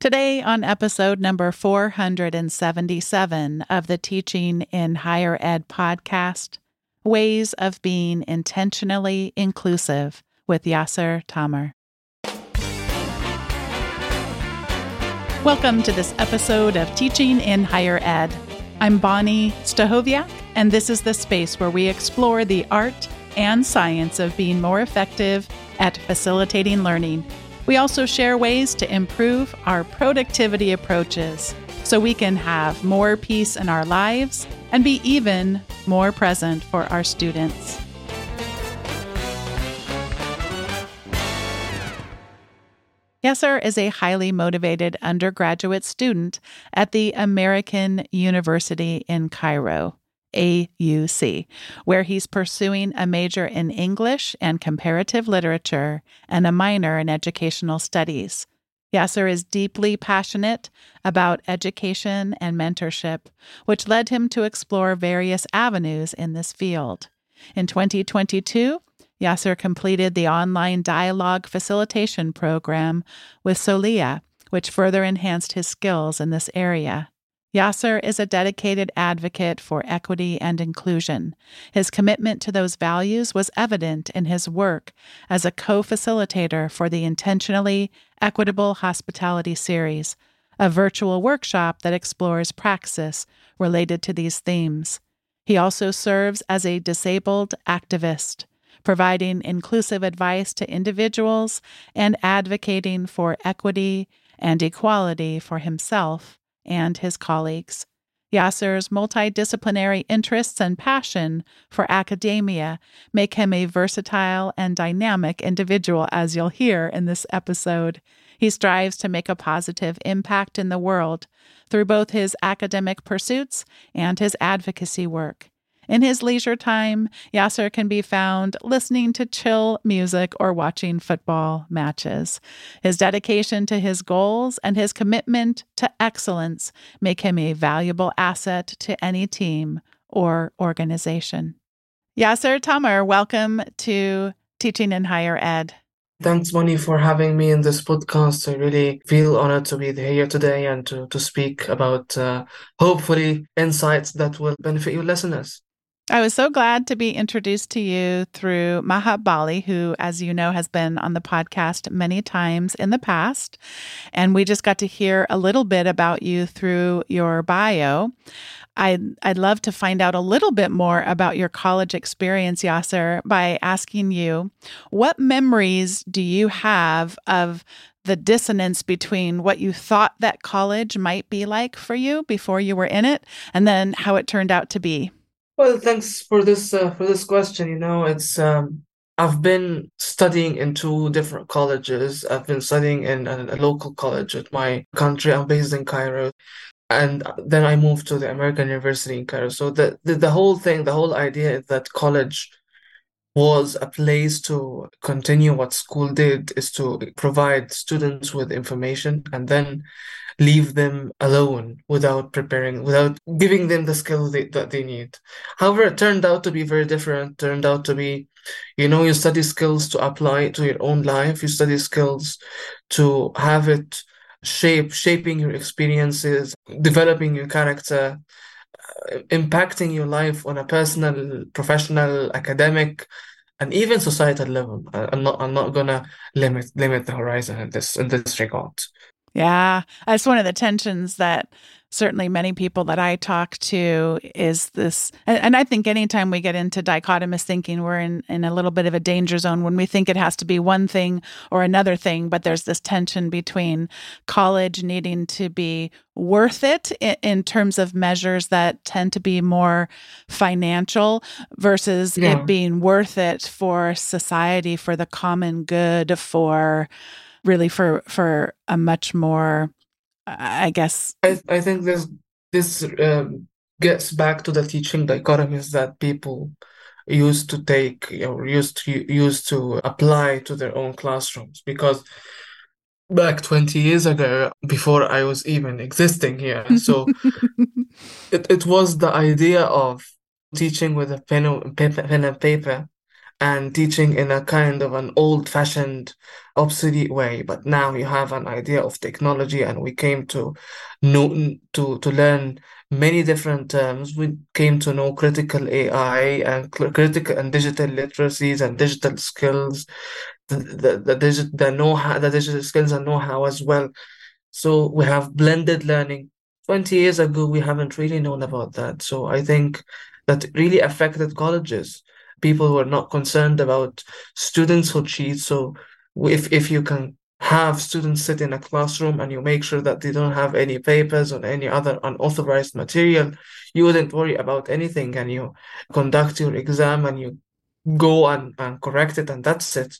Today, on episode number 477 of the Teaching in Higher Ed podcast, Ways of Being Intentionally Inclusive with Yasser Tamer. Welcome to this episode of Teaching in Higher Ed. I'm Bonnie Stachowiak, and this is the space where we explore the art and science of being more effective at facilitating learning we also share ways to improve our productivity approaches so we can have more peace in our lives and be even more present for our students. Yasser is a highly motivated undergraduate student at the American University in Cairo. AUC, where he's pursuing a major in English and comparative literature and a minor in educational studies. Yasser is deeply passionate about education and mentorship, which led him to explore various avenues in this field. In 2022, Yasser completed the online dialogue facilitation program with Soliya, which further enhanced his skills in this area. Yasser is a dedicated advocate for equity and inclusion. His commitment to those values was evident in his work as a co facilitator for the Intentionally Equitable Hospitality Series, a virtual workshop that explores praxis related to these themes. He also serves as a disabled activist, providing inclusive advice to individuals and advocating for equity and equality for himself and his colleagues. Yasser's multidisciplinary interests and passion for academia make him a versatile and dynamic individual, as you'll hear in this episode. He strives to make a positive impact in the world through both his academic pursuits and his advocacy work. In his leisure time, Yasser can be found listening to chill music or watching football matches. His dedication to his goals and his commitment to excellence make him a valuable asset to any team or organization. Yasser Tamer, welcome to Teaching in Higher Ed. Thanks, Bonnie, for having me in this podcast. I really feel honored to be here today and to, to speak about uh, hopefully insights that will benefit your listeners. I was so glad to be introduced to you through Maha Bali, who, as you know, has been on the podcast many times in the past. And we just got to hear a little bit about you through your bio. I'd, I'd love to find out a little bit more about your college experience, Yasser, by asking you what memories do you have of the dissonance between what you thought that college might be like for you before you were in it and then how it turned out to be? Well, thanks for this uh, for this question. You know, it's um, I've been studying in two different colleges. I've been studying in a, a local college at my country. I'm based in Cairo, and then I moved to the American University in Cairo. So the, the the whole thing, the whole idea is that college was a place to continue what school did is to provide students with information and then leave them alone without preparing, without giving them the skills they, that they need. However, it turned out to be very different. Turned out to be, you know, you study skills to apply to your own life. You study skills to have it shape, shaping your experiences, developing your character, uh, impacting your life on a personal, professional, academic, and even societal level. I'm not. I'm not gonna limit limit the horizon in this in this regard. Yeah, that's one of the tensions that certainly many people that I talk to is this. And, and, I think anytime we get into dichotomous thinking, we're in, in a little bit of a danger zone when we think it has to be one thing or another thing. But there's this tension between college needing to be worth it in, in terms of measures that tend to be more financial versus yeah. it being worth it for society, for the common good, for really for for a much more i guess i, I think this this um, gets back to the teaching dichotomies that people used to take or used to used to apply to their own classrooms. Because back 20 years ago before i was even existing here so it, it was the idea of teaching with a pen, pen, pen and paper and teaching in a kind of an old-fashioned, obsolete way. But now you have an idea of technology, and we came to know to to learn many different terms. We came to know critical AI and critical and digital literacies and digital skills, the the the, digi- the know-how, the digital skills and know-how as well. So we have blended learning. 20 years ago, we haven't really known about that. So I think that really affected colleges people who are not concerned about students who cheat. So if if you can have students sit in a classroom and you make sure that they don't have any papers or any other unauthorized material, you wouldn't worry about anything and you conduct your exam and you go and, and correct it and that's it.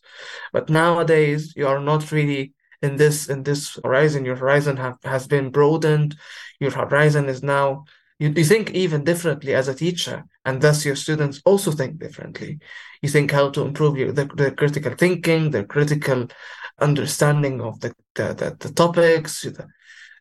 But nowadays you are not really in this in this horizon. Your horizon have, has been broadened. Your horizon is now you, you think even differently as a teacher and thus your students also think differently. You think how to improve your the, the critical thinking the critical understanding of the the, the, the topics the,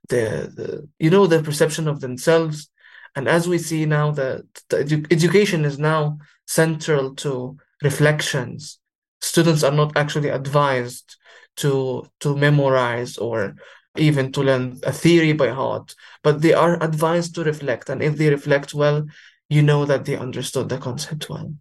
the, the you know the perception of themselves. And as we see now that edu- education is now central to reflections. Students are not actually advised to to memorize or even to learn a theory by heart, but they are advised to reflect. And if they reflect well, you know that they understood the concept well.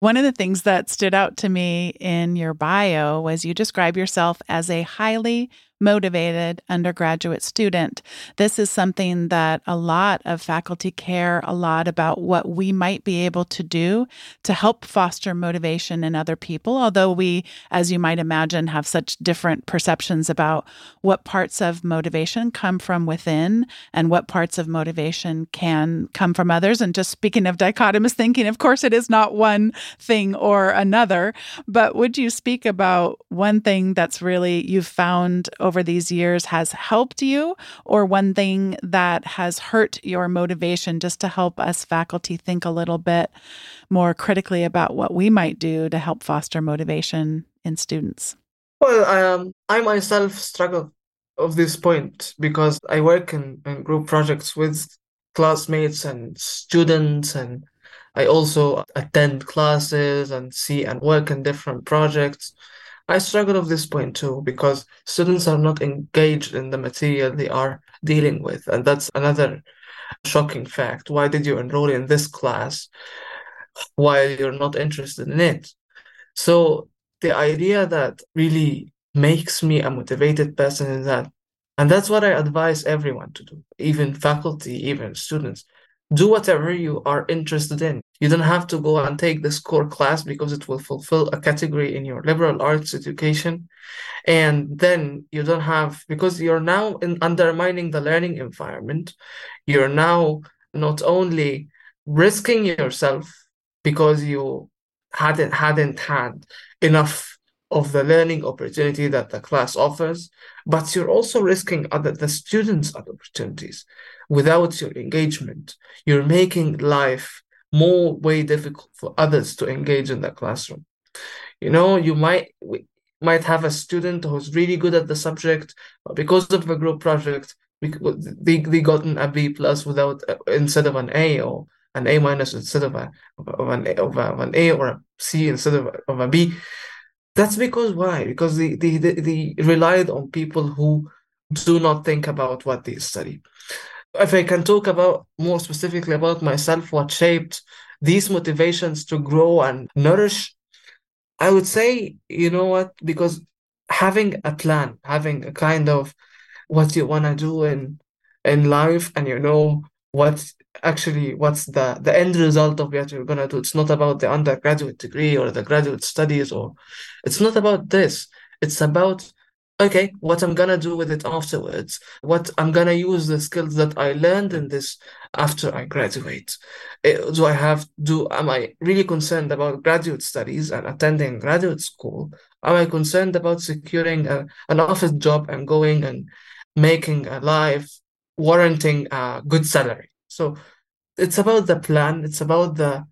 One of the things that stood out to me in your bio was you describe yourself as a highly motivated undergraduate student. This is something that a lot of faculty care a lot about what we might be able to do to help foster motivation in other people. Although we, as you might imagine, have such different perceptions about what parts of motivation come from within and what parts of motivation can come from others. And just speaking of dichotomous thinking, of course, it is not one thing or another. But would you speak about one thing that's really you've found over these years has helped you, or one thing that has hurt your motivation, just to help us faculty think a little bit more critically about what we might do to help foster motivation in students? Well, um, I myself struggle of this point because I work in, in group projects with classmates and students and I also attend classes and see and work in different projects. I struggle with this point too because students are not engaged in the material they are dealing with. And that's another shocking fact. Why did you enroll in this class while you're not interested in it? So the idea that really makes me a motivated person is that, and that's what I advise everyone to do, even faculty, even students do whatever you are interested in. You don't have to go and take this core class because it will fulfill a category in your liberal arts education. And then you don't have, because you're now in undermining the learning environment, you're now not only risking yourself because you hadn't hadn't had enough of the learning opportunity that the class offers, but you're also risking other the students' other opportunities without your engagement. You're making life more way difficult for others to engage in the classroom. You know, you might might have a student who's really good at the subject, but because of a group project, we, they they gotten a B plus without uh, instead of an A or an A minus instead of a of an of, a, of an A or a C instead of a, of a B that's because why? Because they, they, they relied on people who do not think about what they study. If I can talk about more specifically about myself, what shaped these motivations to grow and nourish, I would say, you know what? Because having a plan, having a kind of what you want to do in in life, and you know what actually what's the the end result of what you're gonna do. It's not about the undergraduate degree or the graduate studies, or it's not about this. It's about okay, what I'm gonna do with it afterwards. What I'm gonna use the skills that I learned in this after I graduate. Eh, do I have do am I really concerned about graduate studies and attending graduate school? Am I concerned about securing a, an office job and going and making a life warranting a good salary? So it's about the plan. It's about the,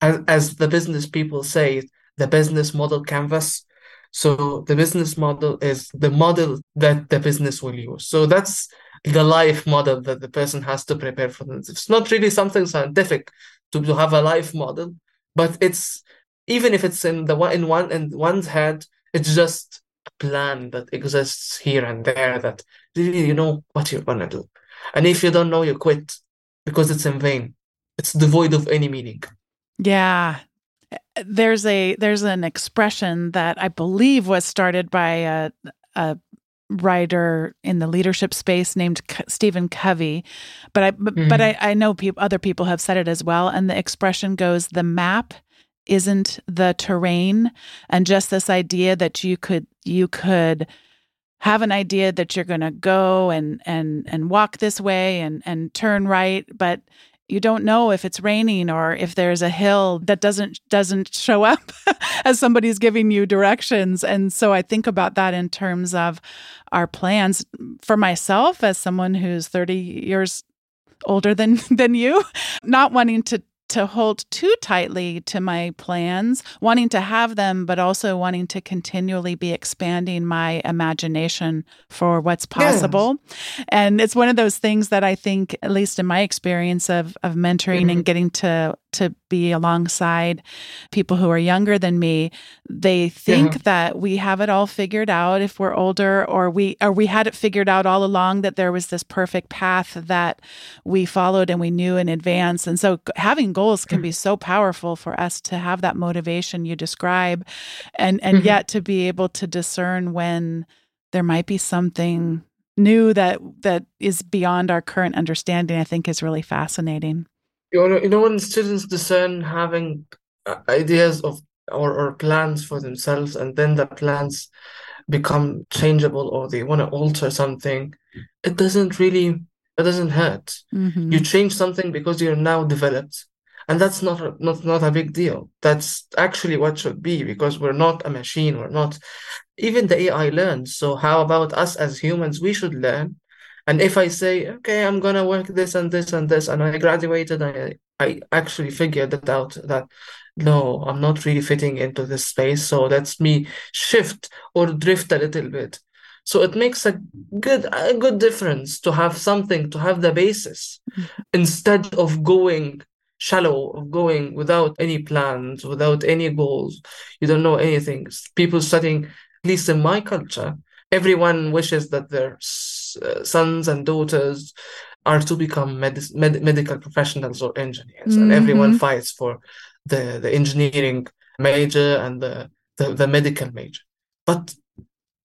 as, as the business people say, the business model canvas. So the business model is the model that the business will use. So that's the life model that the person has to prepare for. It's not really something scientific to, to have a life model, but it's even if it's in the one in one in one's head, it's just a plan that exists here and there that really you know what you're gonna do. And if you don't know, you quit because it's in vain. It's devoid of any meaning. Yeah. There's a there's an expression that I believe was started by a, a writer in the leadership space named Stephen Covey, but I mm-hmm. but I, I know people other people have said it as well, and the expression goes: the map isn't the terrain, and just this idea that you could you could have an idea that you're going to go and and and walk this way and and turn right, but you don't know if it's raining or if there's a hill that doesn't doesn't show up as somebody's giving you directions. And so i think about that in terms of our plans. For myself as someone who's 30 years older than than you not wanting to to hold too tightly to my plans, wanting to have them, but also wanting to continually be expanding my imagination for what's possible. And it's one of those things that I think, at least in my experience of of mentoring mm-hmm. and getting to to be alongside people who are younger than me they think yeah. that we have it all figured out if we're older or we or we had it figured out all along that there was this perfect path that we followed and we knew in advance and so having goals can be so powerful for us to have that motivation you describe and and mm-hmm. yet to be able to discern when there might be something new that that is beyond our current understanding i think is really fascinating you know, you know when students discern having uh, ideas of or, or plans for themselves and then the plans become changeable or they want to alter something it doesn't really it doesn't hurt. Mm-hmm. you change something because you're now developed and that's not not not a big deal. That's actually what should be because we're not a machine we're not even the ai learns. So how about us as humans? We should learn and if I say, okay, I'm gonna work this and this and this, and I graduated, I I actually figured it out that no, I'm not really fitting into this space. So let's me shift or drift a little bit. So it makes a good a good difference to have something to have the basis mm-hmm. instead of going shallow of going without any plans, without any goals. You don't know anything. People studying, at least in my culture, everyone wishes that their uh, sons and daughters are to become med- med- medical professionals or engineers, mm-hmm. and everyone fights for the, the engineering major and the, the, the medical major. But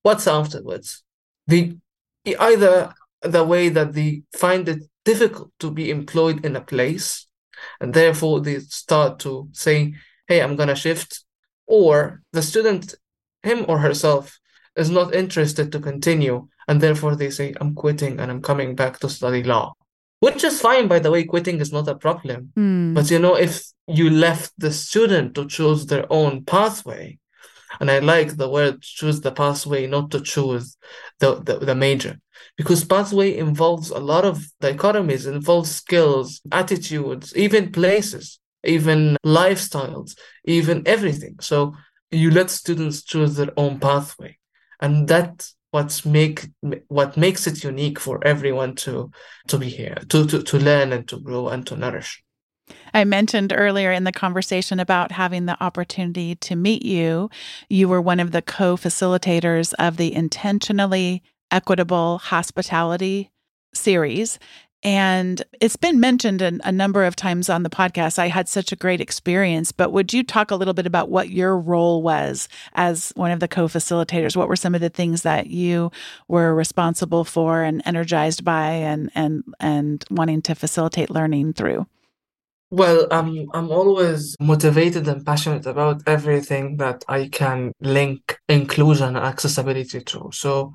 what's afterwards? The either the way that they find it difficult to be employed in a place, and therefore they start to say, "Hey, I'm gonna shift," or the student, him or herself, is not interested to continue, and therefore they say, I'm quitting and I'm coming back to study law. Which is fine, by the way, quitting is not a problem. Mm. But you know, if you left the student to choose their own pathway, and I like the word choose the pathway, not to choose the, the, the major. Because pathway involves a lot of dichotomies, involves skills, attitudes, even places, even lifestyles, even everything. So you let students choose their own pathway and that's what's make what makes it unique for everyone to to be here to to, to learn and to grow and to nourish I mentioned earlier in the conversation about having the opportunity to meet you. You were one of the co facilitators of the Intentionally Equitable Hospitality series. And it's been mentioned a, a, number of times on the podcast. I had such a great experience, but would you talk a little bit about what your role was as one of the co facilitators? What were some of the things that you were responsible for and energized by and, and, and wanting to facilitate learning through? Well, I'm I'm always motivated and passionate about everything that I can link inclusion and accessibility to. So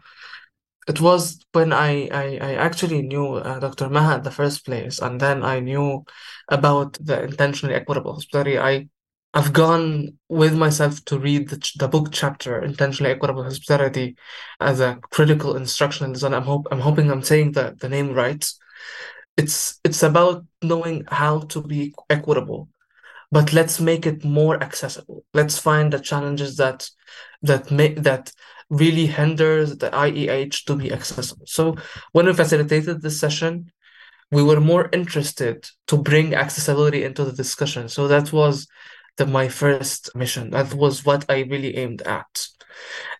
it was when I, I, I actually knew uh, Dr. Maha in the first place, and then I knew about the intentionally equitable hospitality. I I've gone with myself to read the, the book chapter intentionally equitable hospitality as a critical instructional design. I'm hope I'm hoping I'm saying the, the name right. It's it's about knowing how to be equitable, but let's make it more accessible. Let's find the challenges that that make that really hinders the IEH to be accessible. So when we facilitated this session, we were more interested to bring accessibility into the discussion. So that was the, my first mission. That was what I really aimed at.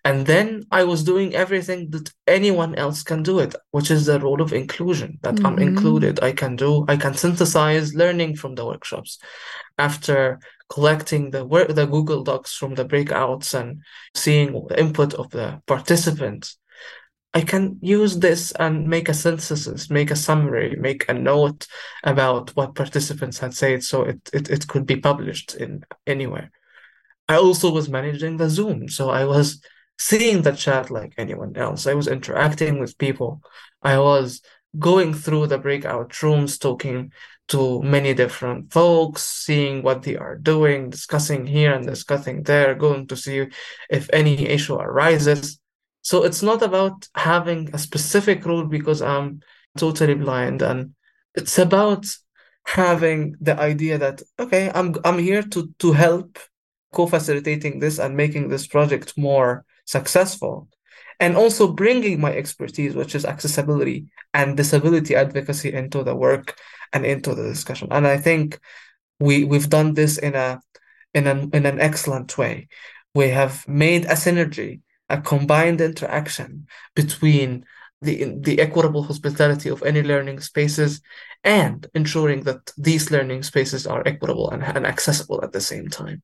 And then I was doing everything that anyone else can do it, which is the role of inclusion, that I'm Mm-hmm. included. I can do, I can synthesize learning from the workshops. After collecting the work, the Google Docs from the breakouts and seeing the input of the participants, I can use this and make a synthesis, make a summary, make a note about what participants had said so it, it, it could be published in anywhere. I also was managing the Zoom, so I was seeing the chat like anyone else. I was interacting with people. I was going through the breakout rooms, talking to many different folks, seeing what they are doing, discussing here and discussing there, going to see if any issue arises. So it's not about having a specific rule because I'm totally blind, and it's about having the idea that okay, I'm I'm here to to help co-facilitating this and making this project more successful and also bringing my expertise which is accessibility and disability advocacy into the work and into the discussion. And i think we we've done this in a in an in an excellent way. We have made a synergy a combined interaction between the the equitable hospitality of any learning spaces and ensuring that these learning spaces are equitable and, and accessible at the same time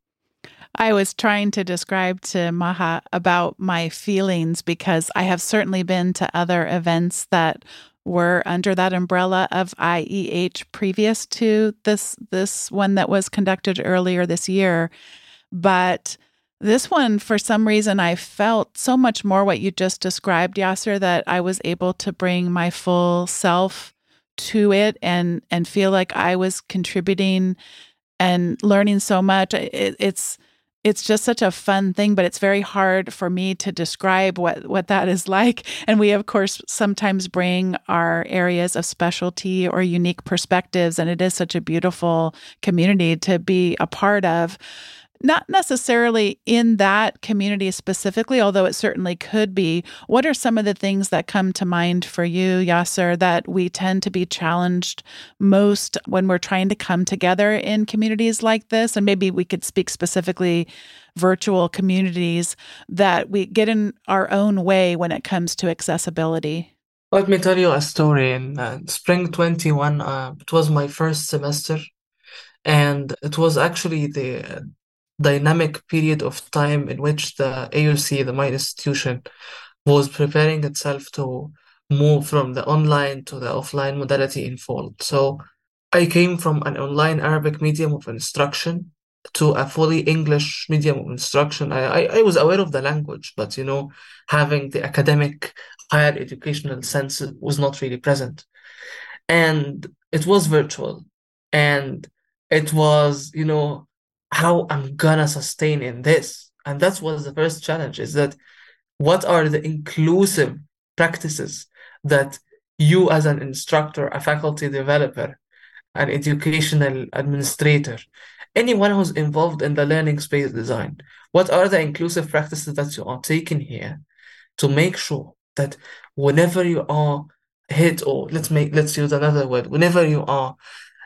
I was trying to describe to Maha about my feelings because I have certainly been to other events that were under that umbrella of IEH previous to this this one that was conducted earlier this year. But this one, for some reason, I felt so much more what you just described, Yasser, that I was able to bring my full self to it and and feel like I was contributing and learning so much. It, it's it's just such a fun thing but it's very hard for me to describe what what that is like. And we of course sometimes bring our areas of specialty or unique perspectives and it is such a beautiful community to be a part of not necessarily in that community specifically, although it certainly could be. What are some of the things that come to mind for you, Yasser, that we tend to be challenged most when we're trying to come together in communities like this? And maybe we could speak specifically virtual communities that we get in our own way when it comes to accessibility. Let me tell you a story. In uh, spring 21, uh, it was my first semester, and it was actually the dynamic period of time in which the AUC, the my institution, was preparing itself to move from the online to the offline modality in fall. So I came from an online Arabic medium of instruction to a fully English medium of instruction. I, I, I was aware of the language, but you know, having the academic higher educational sense was not really present. And it was virtual. And it was, you know, how I'm gonna sustain in this. And that was the first challenge is that what are the inclusive practices that you as an instructor, a faculty developer, an educational administrator, anyone who's involved in the learning space design, what are the inclusive practices that you are taking here to make sure that whenever you are hit or let's make let's use another word, whenever you are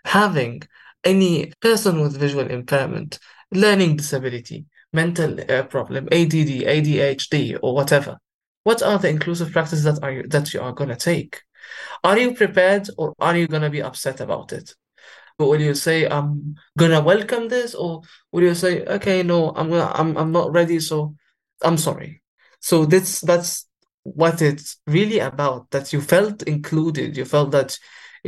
having any person with visual impairment, learning disability, mental uh, problem, ADD, ADHD, or whatever. What are the inclusive practices that are you, that you are going to take? Are you prepared or are you going to be upset about it? But will you say I'm gonna welcome this, or will you say, okay, no, I'm gonna, I'm, I'm not ready, so I'm sorry. So that's that's what it's really about. That you felt included, you felt that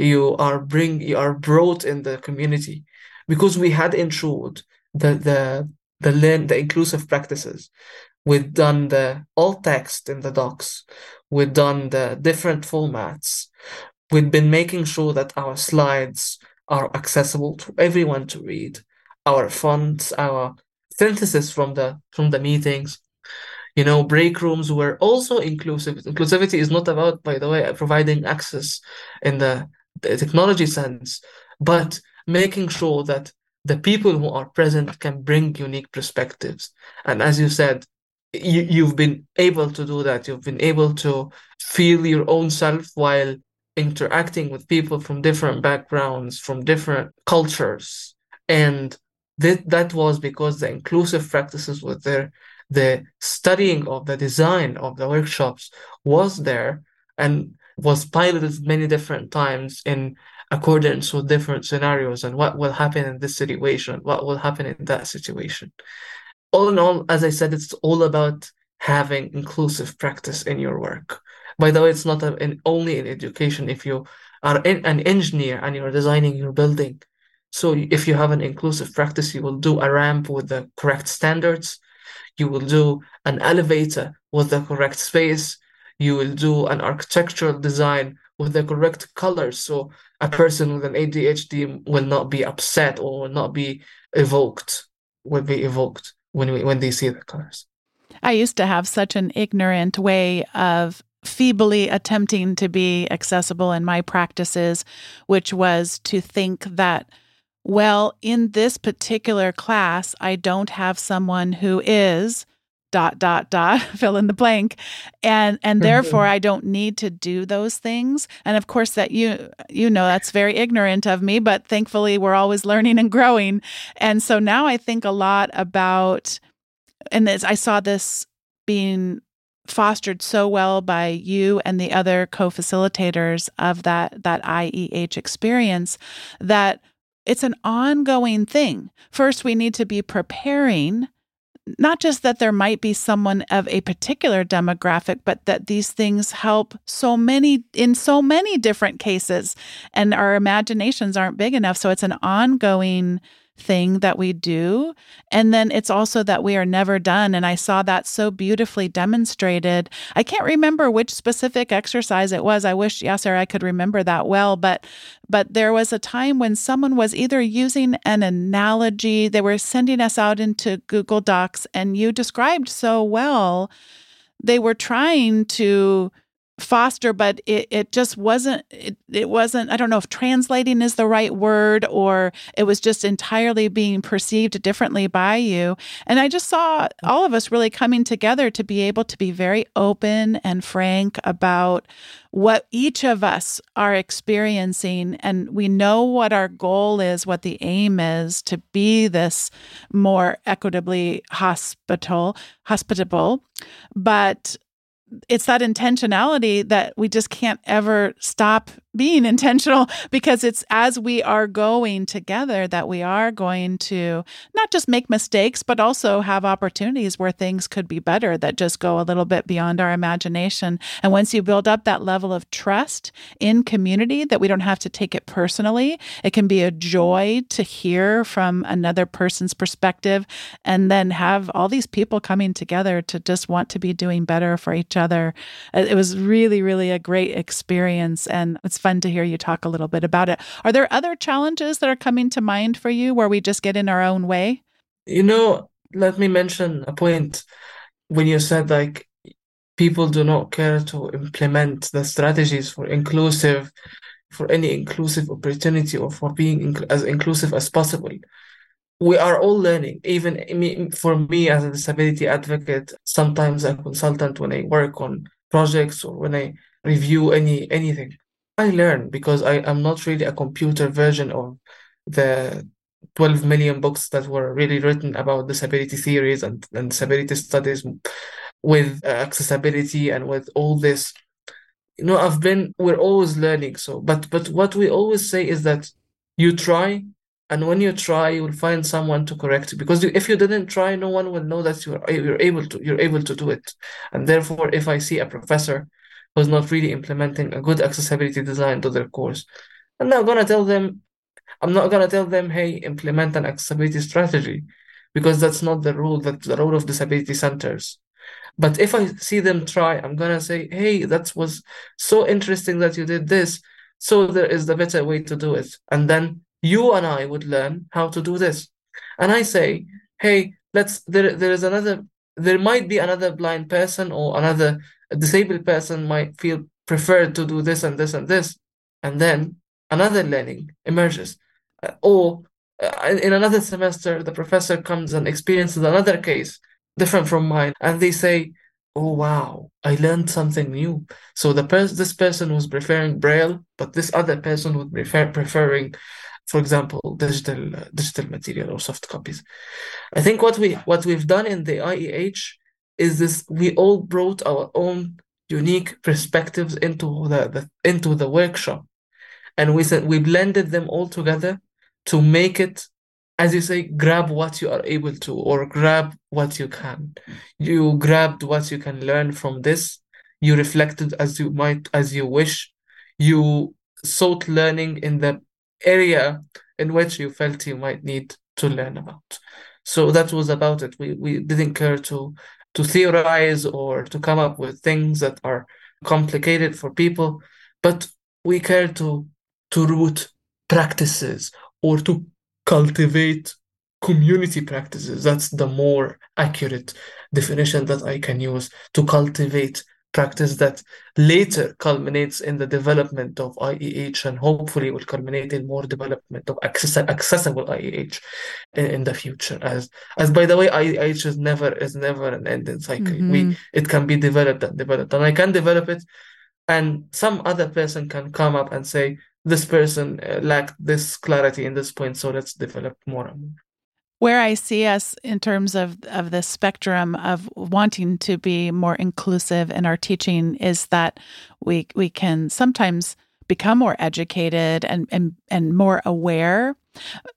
you are bring you are brought in the community. Because we had ensured the the the learn the inclusive practices. We've done the alt text in the docs. We've done the different formats. We've been making sure that our slides are accessible to everyone to read. Our fonts our synthesis from the from the meetings. You know break rooms were also inclusive. Inclusivity is not about by the way providing access in the the technology sense, but making sure that the people who are present can bring unique perspectives. And as you said, you, you've been able to do that. You've been able to feel your own self while interacting with people from different backgrounds, from different cultures. And that that was because the inclusive practices were there the studying of the design of the workshops was there and was piloted many different times in accordance with different scenarios and what will happen in this situation, what will happen in that situation. All in all, as I said, it's all about having inclusive practice in your work. By the way, it's not a, in, only in education. If you are in, an engineer and you're designing your building, so if you have an inclusive practice, you will do a ramp with the correct standards. You will do an elevator with the correct space. You will do an architectural design with the correct colors. So a person with an ADHD will not be upset or will not be evoked, will be evoked when we, when they see the colors. I used to have such an ignorant way of feebly attempting to be accessible in my practices, which was to think that, well, in this particular class, I don't have someone who is dot dot dot fill in the blank and and mm-hmm. therefore i don't need to do those things and of course that you you know that's very ignorant of me but thankfully we're always learning and growing and so now i think a lot about and this, i saw this being fostered so well by you and the other co-facilitators of that that IEH experience that it's an ongoing thing. First, we need to be preparing not just that there might be someone of a particular demographic, but that these things help so many in so many different cases, and our imaginations aren't big enough. So it's an ongoing thing that we do. And then it's also that we are never done. And I saw that so beautifully demonstrated. I can't remember which specific exercise it was. I wish, yes, Yasser, I could remember that well. But but there was a time when someone was either using an analogy, they were sending us out into Google Docs, and you described so well. They were trying to foster but it, it just wasn't it, it wasn't i don't know if translating is the right word or it was just entirely being perceived differently by you. And i just saw all of us really coming together to be able to be very open and frank about what each of us are experiencing. And we know what our goal is what the aim is to be this more equitably hospital hospitable. But it's that intentionality that we just can't ever stop being intentional because it's as we are going together that we are going to not just make mistakes, but also have opportunities where things could be better that just go a little bit beyond our imagination. And once you build up that level of trust in community, that we don't have to take it personally, it can be a joy to hear from another person's perspective and then have all these people coming together to just want to be doing better for each other. Uh, it was really, really a great experience. And it's fun to hear you talk a little bit about it. Are there other challenges that are coming to mind for you where we just get in our own way? You know, let me mention a point when you said like people do not care to implement the strategies for inclusive for any inclusive opportunity or for being inc- as inclusive as possible we are all learning even for me as a disability advocate sometimes a consultant when i work on projects or when i review any anything I learn because I am not really a computer version of the 12 million books that were really written about disability theories and, and disability studies with uh, accessibility and with all this. You know, I've been, we're always learning. So, but, but what we always say is that you try, and when you try, you will find someone to correct you. Because if you didn't try, no one will know that you're, you're able to, you're able to do it. And therefore, if I see a professor was not really implementing a good accessibility design to their course. I'm not gonna tell them, I'm not gonna tell them, hey, implement an accessibility strategy, because that's not the rule, that's the role of disability centers. But if I see them try, I'm gonna say, hey, that was so interesting that you did this. So there is the better way to do it. And then you and I would learn how to do this. And I say, hey, let's there there is another there might be another blind person or another disabled person might feel preferred to do this and this and this, and then another learning emerges. Uh, or uh, in another semester, the professor comes and experiences another case different from mine, and they say, "Oh wow, I learned something new." So the person, this person was preferring Braille, but this other person would prefer preferring for example, digital digital material or soft copies. I think what we what we've done in the IEH is this: we all brought our own unique perspectives into the, the into the workshop, and we said we blended them all together to make it as you say, grab what you are able to, or grab what you can. You grabbed what you can learn from this. You reflected as you might, as you wish. You sought learning in the area in which you felt you might need to learn about. So that was about it. We we didn't care to to theorize or to come up with things that are complicated for people, but we care to to root practices or to cultivate community practices. That's the more accurate definition that I can use to cultivate practice that later culminates in the development of IEH and hopefully will culminate in more development of access- accessible IEH in, in, the future. As as by the way, IEH is never is never an ending cycle. Mm-hmm. We it can be developed and developed, and I can develop it, and some other person can come up and say this person uh, lacked this clarity in this point, so let's develop more and more where I see us in terms of of the spectrum of wanting to be more inclusive in our teaching is that we we can sometimes become more educated and and and more aware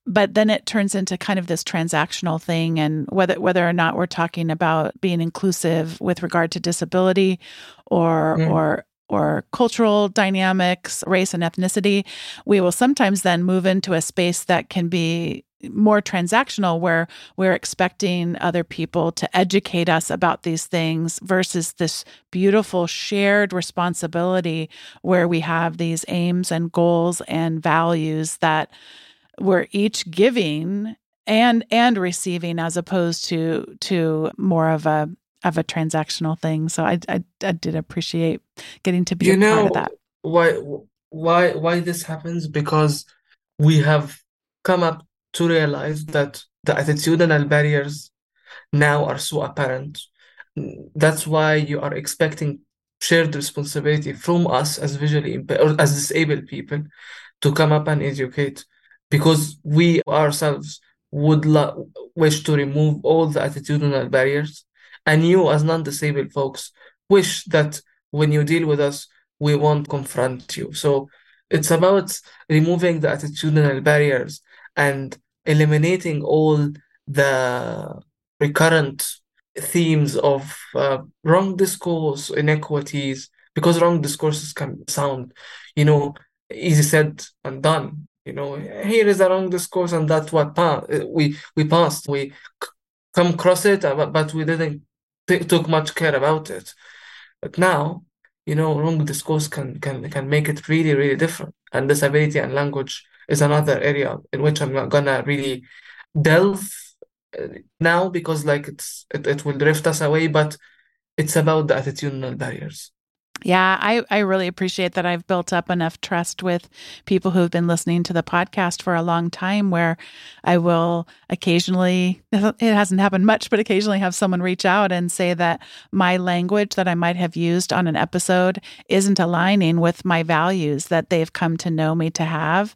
but then it turns into kind of this transactional thing and whether whether or not we're talking about being inclusive with regard to disability or mm. or or cultural dynamics, race and ethnicity, we will sometimes then move into a space that can be more transactional where we're expecting other people to educate us about these things versus this beautiful shared responsibility where we have these aims and goals and values that we're each giving and and receiving as opposed to to more of a of a transactional thing. So i i, I did appreciate getting to be you a know, part of that. why why why this happens? Because we have come up to realize that the attitudinal barriers now are so apparent. That's why you are expecting shared responsibility from us as visually impaired or as disabled people to come up and educate because we ourselves would lo- wish to remove all the attitudinal barriers and you as non-disabled folks wish that when you deal with us we won't confront you so it's about removing the attitudinal barriers and eliminating all the recurrent themes of uh, wrong discourse, inequities, because wrong discourses can sound, you know, easy said and done. You know, here is a wrong discourse, and that's what pa- we we passed. We c- come across it, uh, but we didn't t- took much care about it. But now, you know, wrong discourse can can can make it really really different. And disability and language is another area in which I'm not gonna really delve uh, now because like it's it, it will drift us away, but it's about the attitudinal barriers. Yeah, I, I really appreciate that I've built up enough trust with people who've been listening to the podcast for a long time where I will occasionally, it hasn't happened much, but occasionally have someone reach out and say that my language that I might have used on an episode isn't aligning with my values that they've come to know me to have.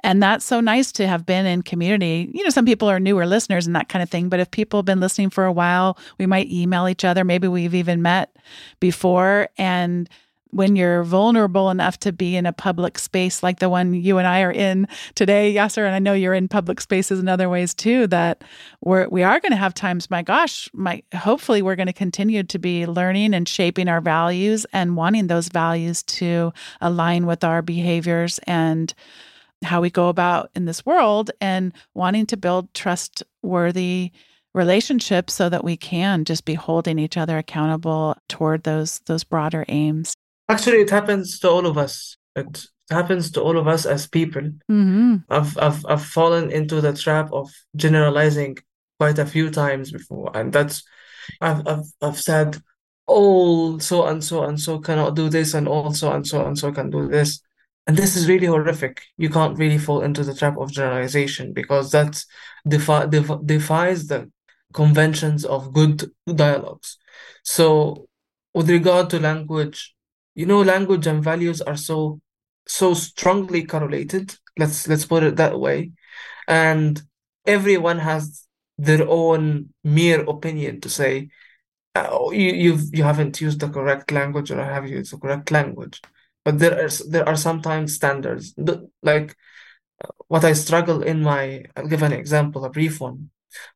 And that's so nice to have been in community. You know, some people are newer listeners and that kind of thing, but if people have been listening for a while, we might email each other. Maybe we've even met before. And when you're vulnerable enough to be in a public space like the one you and I are in today, Yasser, and I know you're in public spaces in other ways too, that we're we are going to have times, my gosh, my hopefully we're going to continue to be learning and shaping our values and wanting those values to align with our behaviors and how we go about in this world and wanting to build trustworthy relationships so that we can just be holding each other accountable toward those those broader aims Actually, it happens to all of us. It happens to all of us as people. Mm-hmm. I've, I've, I've fallen into the trap of generalizing quite a few times before. And that's, I've, I've, I've said, all so and so and so cannot do this, and also and so and so can do this. And this is really horrific. You can't really fall into the trap of generalization because that defi- defi- defies the conventions of good dialogues. So, with regard to language, you know language and values are so so strongly correlated Let's let's put it that way. And everyone has their own mere opinion to say, oh, you you've you haven't used the correct language or have used the correct language. But there are there are sometimes standards. Like what I struggle in my I'll give an example, a brief one.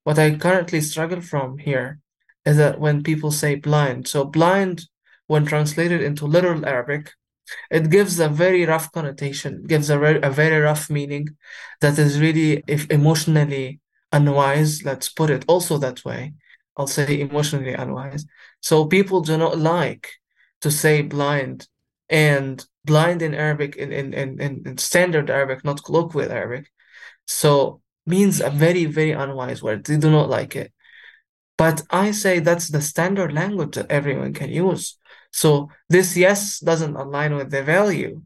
What I currently struggle from here is that when people say blind, so blind when translated into literal Arabic, it gives a very rough connotation, gives a very, a very rough meaning that is really if emotionally unwise, let's put it also that way. I'll say emotionally unwise. So people do not like to say blind and blind in Arabic in, in, in, in standard Arabic, not colloquial Arabic. So means a very, very unwise word. They do not like it. But I say that's the standard language that everyone can use. So this yes doesn't align with the value,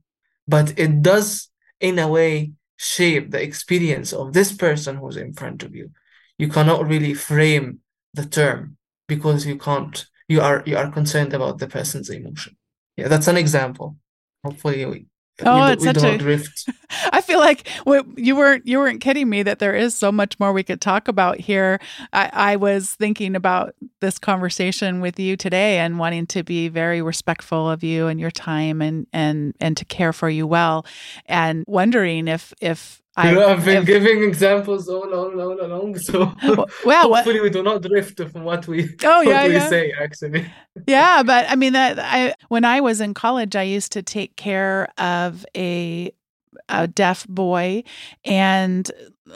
but it does in a way shape the experience of this person who's in front of you. You cannot really frame the term because you can't you are you are concerned about the person's emotion. Yeah, that's an example. Hopefully we Oh, we, it's we such a drift. I feel like you weren't you weren't kidding me that there is so much more we could talk about here. I, I was thinking about this conversation with you today and wanting to be very respectful of you and your time and and and to care for you well, and wondering if if I, have been if, giving examples all along, all along. So well, hopefully what, we do not drift from what we oh yeah, what we yeah. say actually. yeah, but I mean that I when I was in college, I used to take care of a a deaf boy and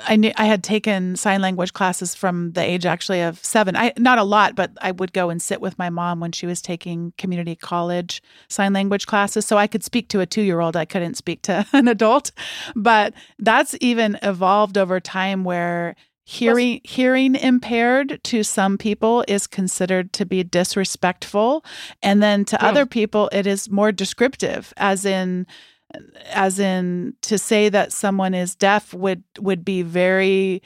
I knew I had taken sign language classes from the age actually of seven. I not a lot, but I would go and sit with my mom when she was taking community college sign language classes. So I could speak to a two year old. I couldn't speak to an adult. But that's even evolved over time where hearing hearing impaired to some people is considered to be disrespectful. And then to yeah. other people it is more descriptive, as in as in to say that someone is deaf would would be very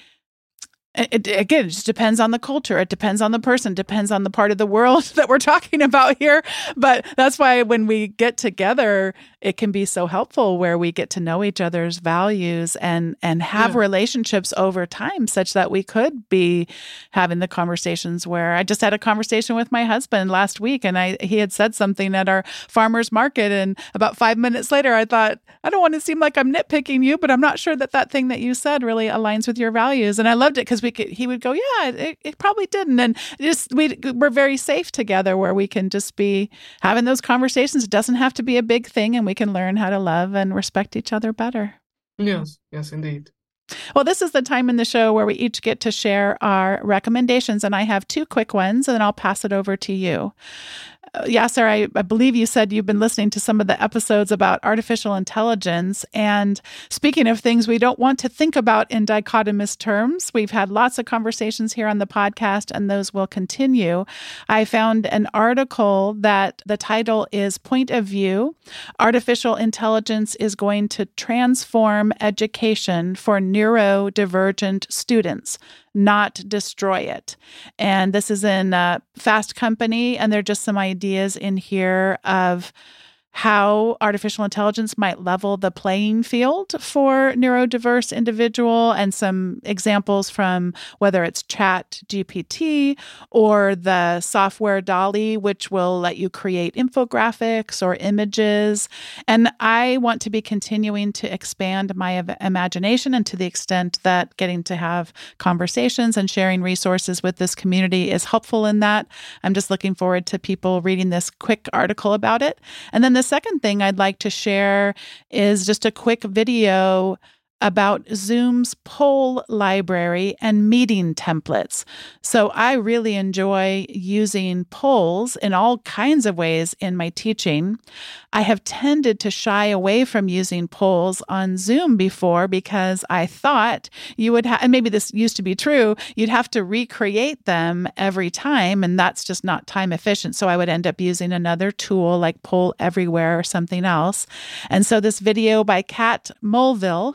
it, again, it just depends on the culture. It depends on the person, depends on the part of the world that we're talking about here. But that's why when we get together, it can be so helpful where we get to know each other's values and and have yeah. relationships over time such that we could be having the conversations where I just had a conversation with my husband last week and I he had said something at our farmers market and about 5 minutes later I thought I don't want to seem like I'm nitpicking you but I'm not sure that that thing that you said really aligns with your values and I loved it cuz we could, he would go, yeah, it, it probably didn't. And just we we're very safe together where we can just be having those conversations. It doesn't have to be a big thing, and we can learn how to love and respect each other better. Yes, yes, indeed. Well, this is the time in the show where we each get to share our recommendations, and I have two quick ones, and then I'll pass it over to you. Yasser, I, I, believe you said you've been listening to some of the episodes about artificial intelligence. And speaking of things we don't want to think about in dichotomous terms, we've had lots of conversations here on the podcast, and those will continue. I found an article that the title is Point of View Artificial Intelligence is Going to Transform Education for Neurodivergent Students not destroy it. And this is in uh, Fast Company, and there are just some ideas in here of how artificial intelligence might level the playing field for neurodiverse individual and some examples from whether it's chat gpt or the software DALL-E which will let you create infographics or images. And i want to be continuing to expand my imagination and to the extent that getting to have conversations and sharing resources with this community is helpful in that. I'm just looking forward to people reading this quick article about it. And then the second thing I'd like to share is just a quick video about Zoom's poll library and meeting templates. So I really enjoy using polls in all kinds of ways in my teaching. I have tended to shy away from using polls on Zoom before because I thought you would have, and maybe this used to be true, you'd have to recreate them every time, and that's just not time efficient. So I would end up using another tool like Poll Everywhere or something else. And so this video by Kat Mulvihill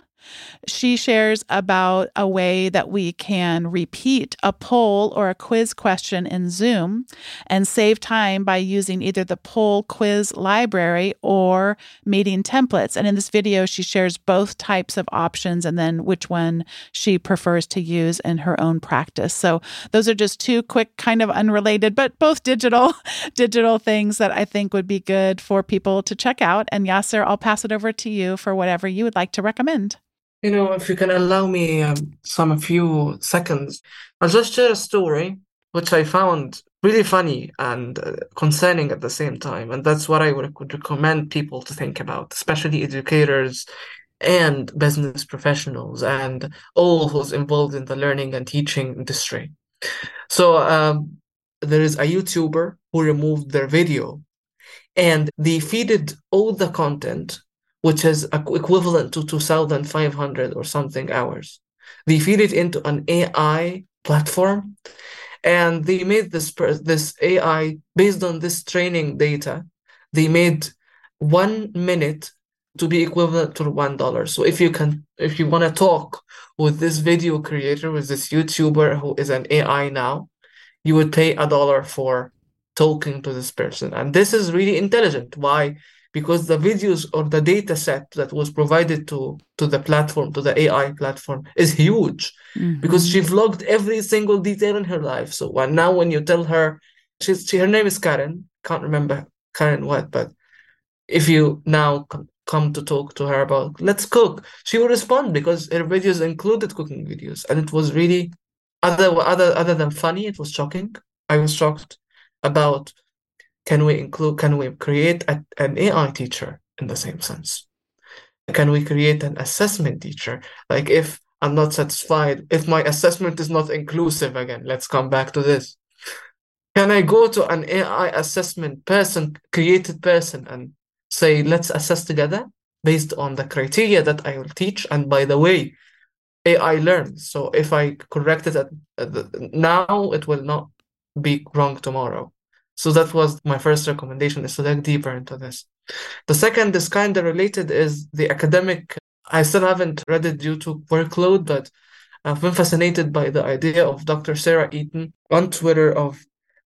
She shares about a way that we can repeat a poll or a quiz question in Zoom and save time by using either the poll quiz library or meeting templates. And in this video, she shares both types of options and then which one she prefers to use in her own practice. So those are just two quick, kind of unrelated, but both digital, digital things that I think would be good for people to check out. And Yasser, I'll pass it over to you for whatever you would like to recommend. You know, if you can allow me um, some few seconds, I'll just share a story which I found really funny and uh, concerning at the same time. And that's what I would, would recommend people to think about, especially educators and business professionals and all who's involved in the learning and teaching industry. So um, there is a YouTuber who removed their video and they feeded all the content which is equivalent to 2,500 or something hours. They feed it into an AI platform, and they made this this AI based on this training data. They made one minute to be equivalent to one dollar. So if you can, if you want to talk with this video creator, with this YouTuber who is an AI now, you would pay a dollar for talking to this person, and this is really intelligent. Why? Because the videos or the data set that was provided to to the platform to the ai platform is huge. Mm-hmm. because she vlogged every single detail in her life. So when, now when you tell her she's she, her name is Caryn. Can't remember Caryn what but if you now come to talk to her about let's cook she will respond because her videos included cooking videos. And it was really other other other than funny it was shocking. I was shocked about can we include, can we create a, an AI teacher in the same sense? Can we create an assessment teacher? Like if I'm not satisfied, if my assessment is not inclusive again, let's come back to this. Can I go to an AI assessment person, created person, and say, let's assess together based on the criteria that I will teach? And by the way, AI learns. So if I correct it at, at uh, the, now, it will not be wrong tomorrow. So that was my first recommendation is to dig deeper into this. The second is kind of related is the academic. I still haven't read it due to workload, but I've been fascinated by the idea of Dr. Sarah Eaton on Twitter of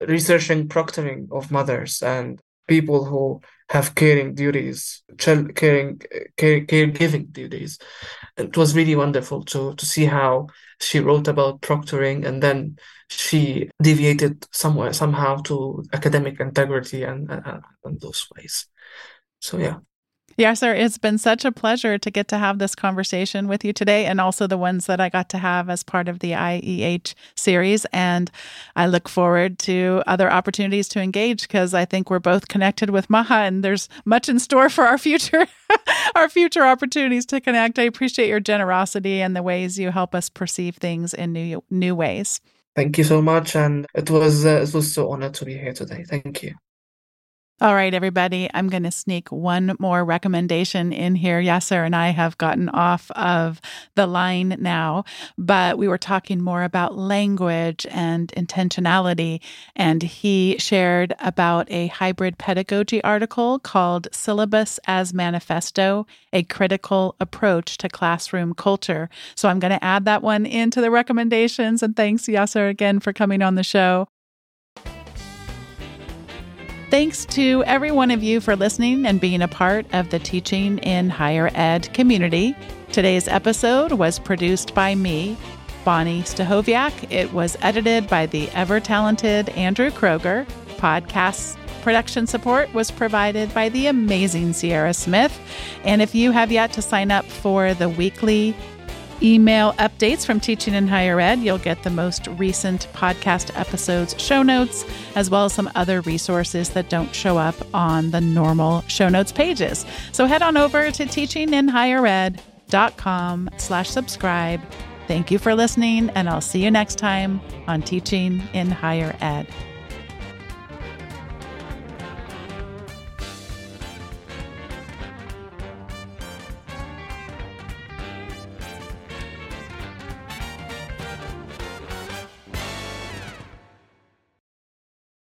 researching proctoring of mothers and people who have caring duties, child caring, eh, care, caregiving duties. It was really wonderful to to see how she wrote about proctoring and then she deviated somewhere somehow to academic integrity and, and, and those ways. So yeah. Yasser. It's been such a pleasure to get to have this conversation with you today and also the ones that I got to have as part of the IEH series. And I look forward to other opportunities to engage because I think we're both connected with Maha and there's much in store for our future, our future opportunities to connect. I appreciate your generosity and the ways you help us perceive things in new, new ways. Thank you so much. And it was, uh, it was so honored to be here today. Thank you. All right, everybody, I'm going to sneak one more recommendation in here. Yasser and I have gotten off of the line now, but we were talking more about language and intentionality. And he shared about a hybrid pedagogy article called Syllabus as Manifesto A Critical Approach to Classroom Culture. So I'm going to add that one into the recommendations. And thanks, Yasser, again for coming on the show. Thanks to every one of you for listening and being a part of the Teaching in Higher Ed community. Today's episode was produced by me, Bonnie Stachowiak. It was edited by the ever talented Andrew Kroeger. Podcast production support was provided by the amazing Sierra Smith. And if you have yet to sign up for the weekly email updates from Teaching in Higher Ed. You'll get the most recent podcast episodes, show notes, as well as some other resources that don't show up on the normal show notes pages. So head on over to teachinginhighered.com slash subscribe. Thank you for listening, and I'll see you next time on Teaching in Higher Ed.